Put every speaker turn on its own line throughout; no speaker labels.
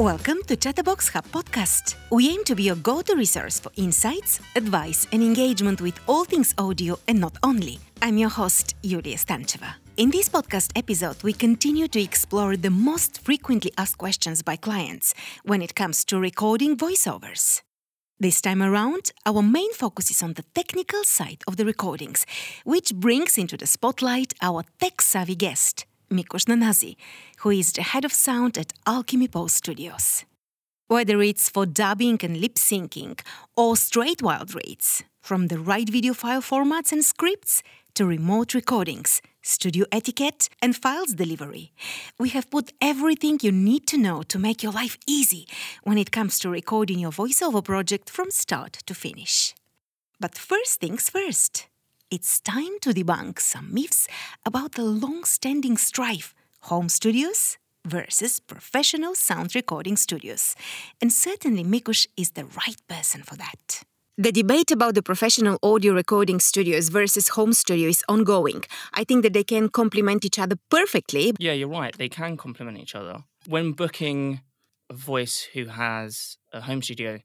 Welcome to Chatterbox Hub podcast. We aim to be your go to resource for insights, advice, and engagement with all things audio and not only. I'm your host, Yulia Stancheva. In this podcast episode, we continue to explore the most frequently asked questions by clients when it comes to recording voiceovers. This time around, our main focus is on the technical side of the recordings, which brings into the spotlight our tech savvy guest, Mikush Nanazi, who is the head of sound at Alchemy Post Studios. Whether it's for dubbing and lip syncing or straight wild reads, from the right video file formats and scripts to remote recordings, studio etiquette, and files delivery, we have put everything you need to know to make your life easy when it comes to recording your voiceover project from start to finish. But first things first it's time to debunk some myths about the long standing strife home studios versus professional sound recording studios. And certainly Mikush is the right person for that. The debate about the professional audio recording studios versus home studio is ongoing. I think that they can complement each other perfectly.
Yeah, you're right. They can complement each other. When booking a voice who has a home studio,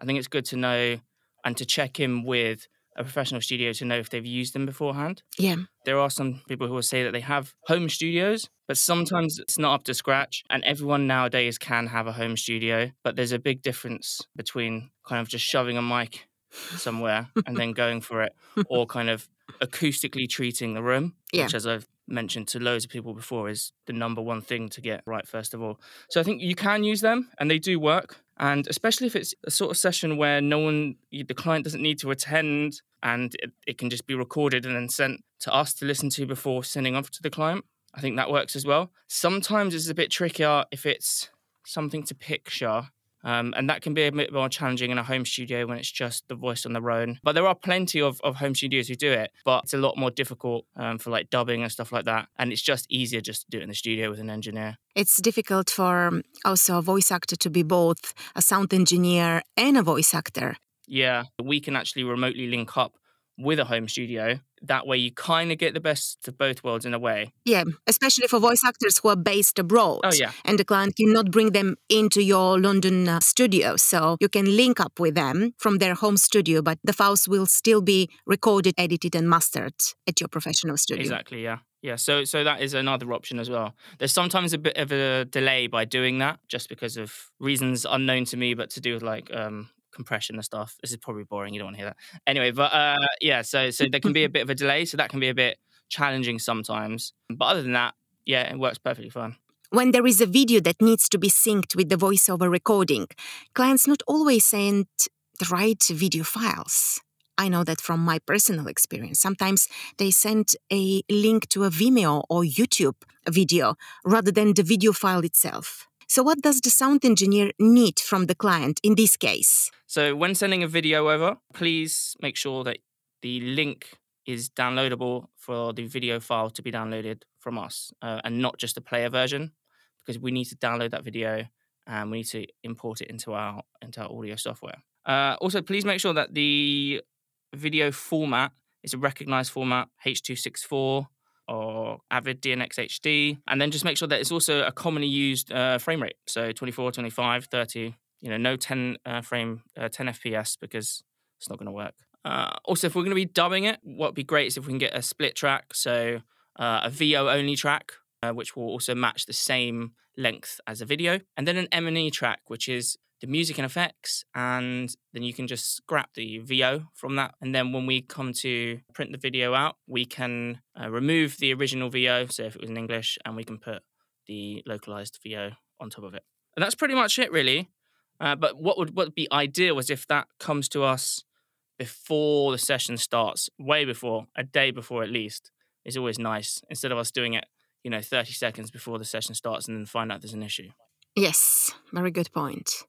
I think it's good to know and to check in with a professional studio to know if they've used them beforehand.
Yeah.
There are some people who will say that they have home studios, but sometimes it's not up to scratch. And everyone nowadays can have a home studio, but there's a big difference between kind of just shoving a mic somewhere and then going for it, or kind of acoustically treating the room,
Yeah.
which, as I've mentioned to loads of people before, is the number one thing to get right, first of all. So I think you can use them and they do work. And especially if it's a sort of session where no one, the client doesn't need to attend and it, it can just be recorded and then sent to us to listen to before sending off to the client. I think that works as well. Sometimes it's a bit trickier if it's something to picture. Um, and that can be a bit more challenging in a home studio when it's just the voice on their own. But there are plenty of, of home studios who do it, but it's a lot more difficult um, for like dubbing and stuff like that. And it's just easier just to do it in the studio with an engineer.
It's difficult for um, also a voice actor to be both a sound engineer and a voice actor.
Yeah, we can actually remotely link up with a home studio. That way, you kind of get the best of both worlds in a way.
Yeah, especially for voice actors who are based abroad.
Oh, yeah.
And the client cannot bring them into your London uh, studio. So you can link up with them from their home studio, but the files will still be recorded, edited, and mastered at your professional studio.
Exactly, yeah. Yeah, so so that is another option as well. There's sometimes a bit of a delay by doing that, just because of reasons unknown to me, but to do with like um, compression and stuff. This is probably boring. You don't want to hear that. Anyway, but uh, yeah, so so there can be a bit of a delay, so that can be a bit challenging sometimes. But other than that, yeah, it works perfectly fine.
When there is a video that needs to be synced with the voiceover recording, clients not always send the right video files. I know that from my personal experience. Sometimes they send a link to a Vimeo or YouTube video rather than the video file itself. So, what does the sound engineer need from the client in this case?
So when sending a video over, please make sure that the link is downloadable for the video file to be downloaded from us, uh, and not just the player version, because we need to download that video and we need to import it into our into our audio software. Uh, also, please make sure that the video format is a recognized format, H264 or Avid DNX HD, and then just make sure that it's also a commonly used uh, frame rate, so 24, 25, 30. You know, no 10 uh, frame, uh, 10 FPS because it's not going to work. Uh, also, if we're going to be dubbing it, what would be great is if we can get a split track, so uh, a VO only track, uh, which will also match the same length as a video, and then an M&E track, which is the music and effects, and then you can just scrap the VO from that. And then when we come to print the video out, we can uh, remove the original VO, so if it was in English, and we can put the localized VO on top of it. And that's pretty much it, really. Uh, but what would what be ideal was if that comes to us before the session starts, way before, a day before at least, is always nice. Instead of us doing it, you know, 30 seconds before the session starts and then find out there's an issue.
Yes, very good point.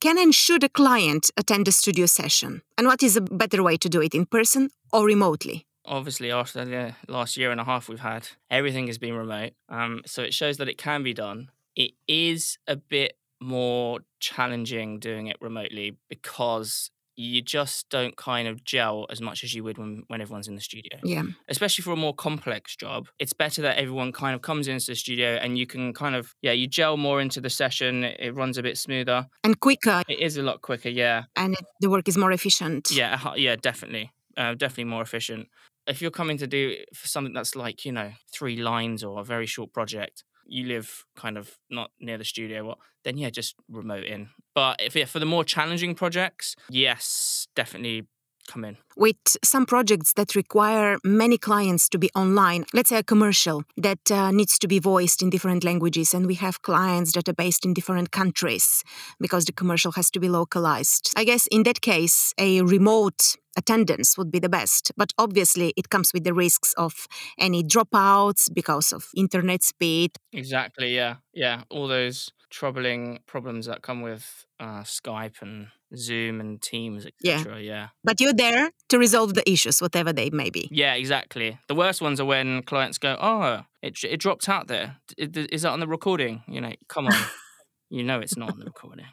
Can and should a client attend a studio session? And what is a better way to do it in person or remotely?
Obviously, after the last year and a half we've had, everything has been remote. Um, so it shows that it can be done. It is a bit more challenging doing it remotely because you just don't kind of gel as much as you would when, when everyone's in the studio.
Yeah.
Especially for a more complex job, it's better that everyone kind of comes into the studio and you can kind of, yeah, you gel more into the session. It runs a bit smoother.
And quicker.
It is a lot quicker, yeah.
And it, the work is more efficient.
Yeah, yeah, definitely. Uh, definitely more efficient. If you're coming to do for something that's like, you know, three lines or a very short project, you live kind of not near the studio, well, then yeah, just remote in. But if yeah, for the more challenging projects, yes, definitely come in.
With some projects that require many clients to be online, let's say a commercial that uh, needs to be voiced in different languages, and we have clients that are based in different countries because the commercial has to be localized. I guess in that case, a remote attendance would be the best. But obviously, it comes with the risks of any dropouts because of internet speed.
Exactly. Yeah. Yeah. All those troubling problems that come with uh, Skype and Zoom and Teams, etc. Yeah. yeah.
But you're there to resolve the issues, whatever they may be.
Yeah, exactly. The worst ones are when clients go, "Oh, it it dropped out there. Is that on the recording?" You know, come on. you know it's not on the recording.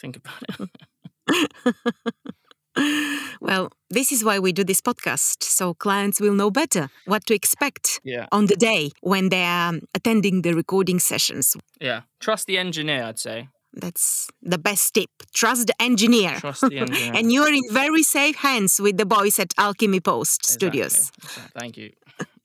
Think about it.
well, this is why we do this podcast, so clients will know better what to expect
yeah.
on the day when they are attending the recording sessions.
Yeah, trust the engineer, I'd say.
That's the best tip. Trust the engineer.
Trust the engineer.
and you're in very safe hands with the boys at Alchemy Post
exactly.
Studios.
Exactly. Thank you.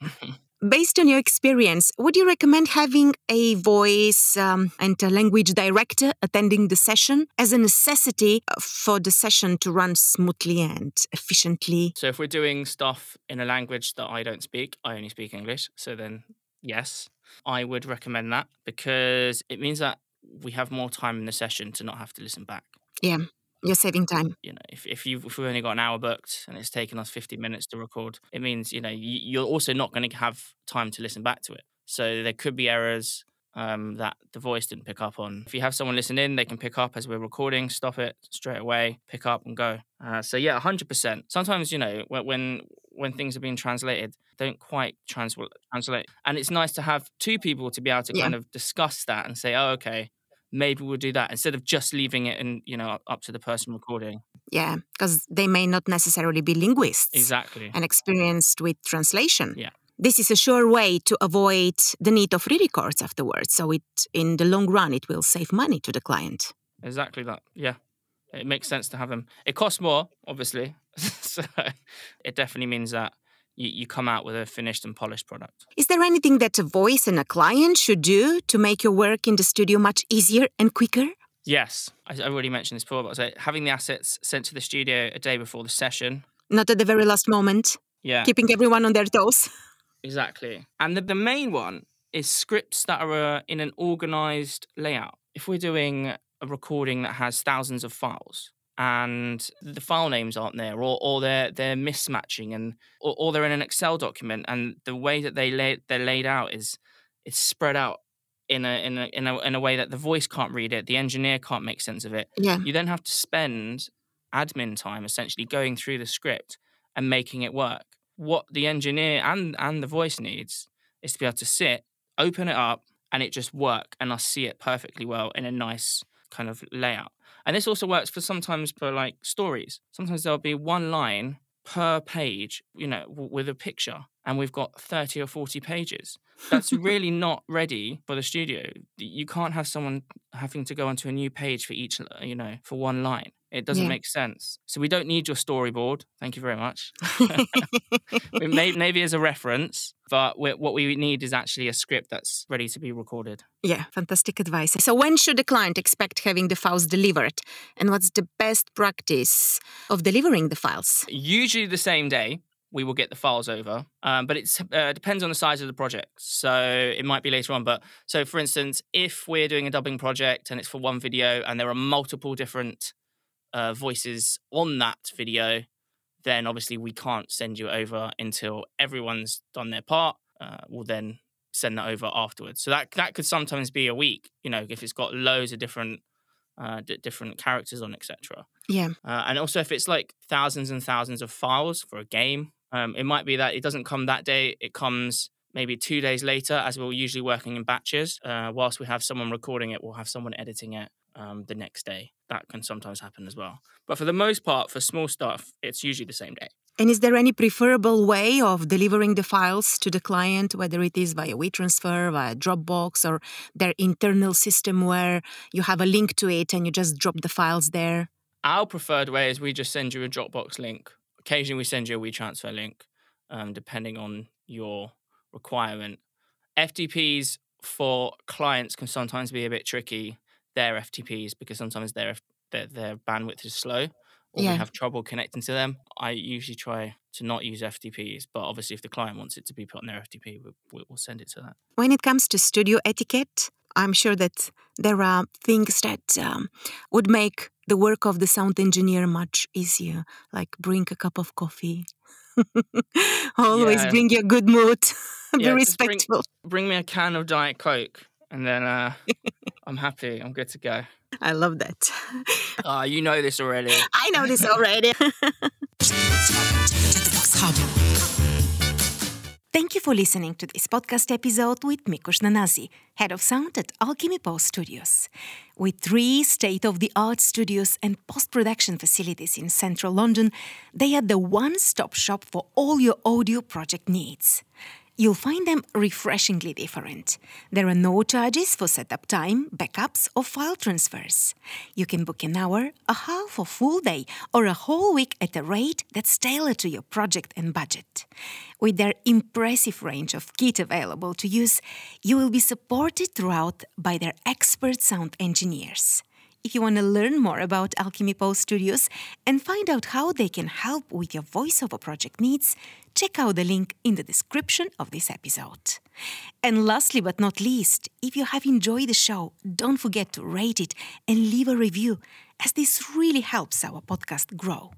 Based on your experience, would you recommend having a voice um, and a language director attending the session as a necessity for the session to run smoothly and efficiently?
So, if we're doing stuff in a language that I don't speak, I only speak English. So, then yes, I would recommend that because it means that we have more time in the session to not have to listen back.
Yeah. You're saving time.
You know, if if you if we've only got an hour booked and it's taken us 50 minutes to record, it means you know you, are also not going to have time to listen back to it. So there could be errors um, that the voice didn't pick up on. If you have someone listen in, they can pick up as we're recording, stop it straight away, pick up and go. Uh, so yeah, 100%. Sometimes you know when when things are being translated, don't quite trans- translate, and it's nice to have two people to be able to yeah. kind of discuss that and say, oh okay maybe we'll do that instead of just leaving it and you know up to the person recording.
Yeah because they may not necessarily be linguists
exactly.
and experienced with translation.
Yeah.
This is a sure way to avoid the need of re-records afterwards so it in the long run it will save money to the client.
Exactly that yeah. It makes sense to have them it costs more obviously so it definitely means that you, you come out with a finished and polished product.
Is there anything that a voice and a client should do to make your work in the studio much easier and quicker?
Yes, I, already mentioned this before, but so having the assets sent to the studio a day before the session.
Not at the very last moment.
Yeah.
Keeping everyone on their toes.
Exactly. And the, the main one is scripts that are uh, in an organized layout. If we're doing a recording that has thousands of files, and the file names aren't there or, or they're they're mismatching and or, or they're in an excel document and the way that they lay they're laid out is it's spread out in a, in a in a in a way that the voice can't read it the engineer can't make sense of it.
Yeah.
You then have to spend admin time essentially going through the script and making it work. What the engineer and and the voice needs is to be able to sit open it up and it just work and i see it perfectly well in a nice kind of layout and this also works for sometimes for like stories. Sometimes there'll be one line per page, you know, w- with a picture, and we've got 30 or 40 pages. That's really not ready for the studio. You can't have someone having to go onto a new page for each, uh, you know, for one line. It doesn't yeah. make sense. So we don't need your storyboard. Thank you very much. may, maybe as a reference, but what we need is actually a script that's ready to be recorded.
Yeah, fantastic advice. So when should the client expect having the files delivered? And what's the best practice of delivering the files?
Usually the same day we will get the files over. Um, but it uh, depends on the size of the project. So it might be later on. But so, for instance, if we're doing a dubbing project and it's for one video and there are multiple different uh, voices on that video, then obviously we can't send you over until everyone's done their part. Uh, we'll then send that over afterwards. So that that could sometimes be a week. You know, if it's got loads of different uh, d- different characters on, etc.
Yeah.
Uh, and also, if it's like thousands and thousands of files for a game, um, it might be that it doesn't come that day. It comes maybe two days later, as we're usually working in batches. Uh, whilst we have someone recording it, we'll have someone editing it. um, the next day. That can sometimes happen as well. But for the most part, for small stuff, it's usually the same day.
And is there any preferable way of delivering the files to the client, whether it is via WeTransfer, via Dropbox, or their internal system where you have a link to it and you just drop the files there?
Our preferred way is we just send you a Dropbox link. Occasionally, we send you a WeTransfer link, um, depending on your requirement. FTPs for clients can sometimes be a bit tricky. Their FTPs because sometimes their their, their bandwidth is slow or
Yeah.
we have trouble connecting to them. I usually try to not use FTPs, but obviously, if the client wants it to be put on their FTP, we'll, we'll send it to that.
When it comes to studio etiquette, I'm sure that there are things that um, would make the work of the sound engineer much easier, like bring a cup of coffee. Always
Yeah.
bring your good mood. Be
Yeah, just bring-
respectful.
Bring me a can of Diet Coke, and then uh, I'm happy. I'm good to go.
I love that.
Ah, you know this already.
I know this already. Thank you for listening to this podcast episode with Mikush Nanazi, head of sound at Alchemy Post Studios. With three state of the art studios and post production facilities in central London, they are the one stop shop for all your audio project needs. You'll find them refreshingly different. There are no charges for setup time, backups, or file transfers. You can book an hour, a half or full day, or a whole week at a rate that's tailored to your project and budget. With their impressive range of kit available to use, you will be supported throughout by their expert sound engineers. If you want to learn more about Alchemy Post Studios and find out how they can help with your voiceover project needs, check out the link in the description of this episode. And lastly but not least, if you have enjoyed the show, don't forget to rate it and leave a review, as this really helps our podcast grow.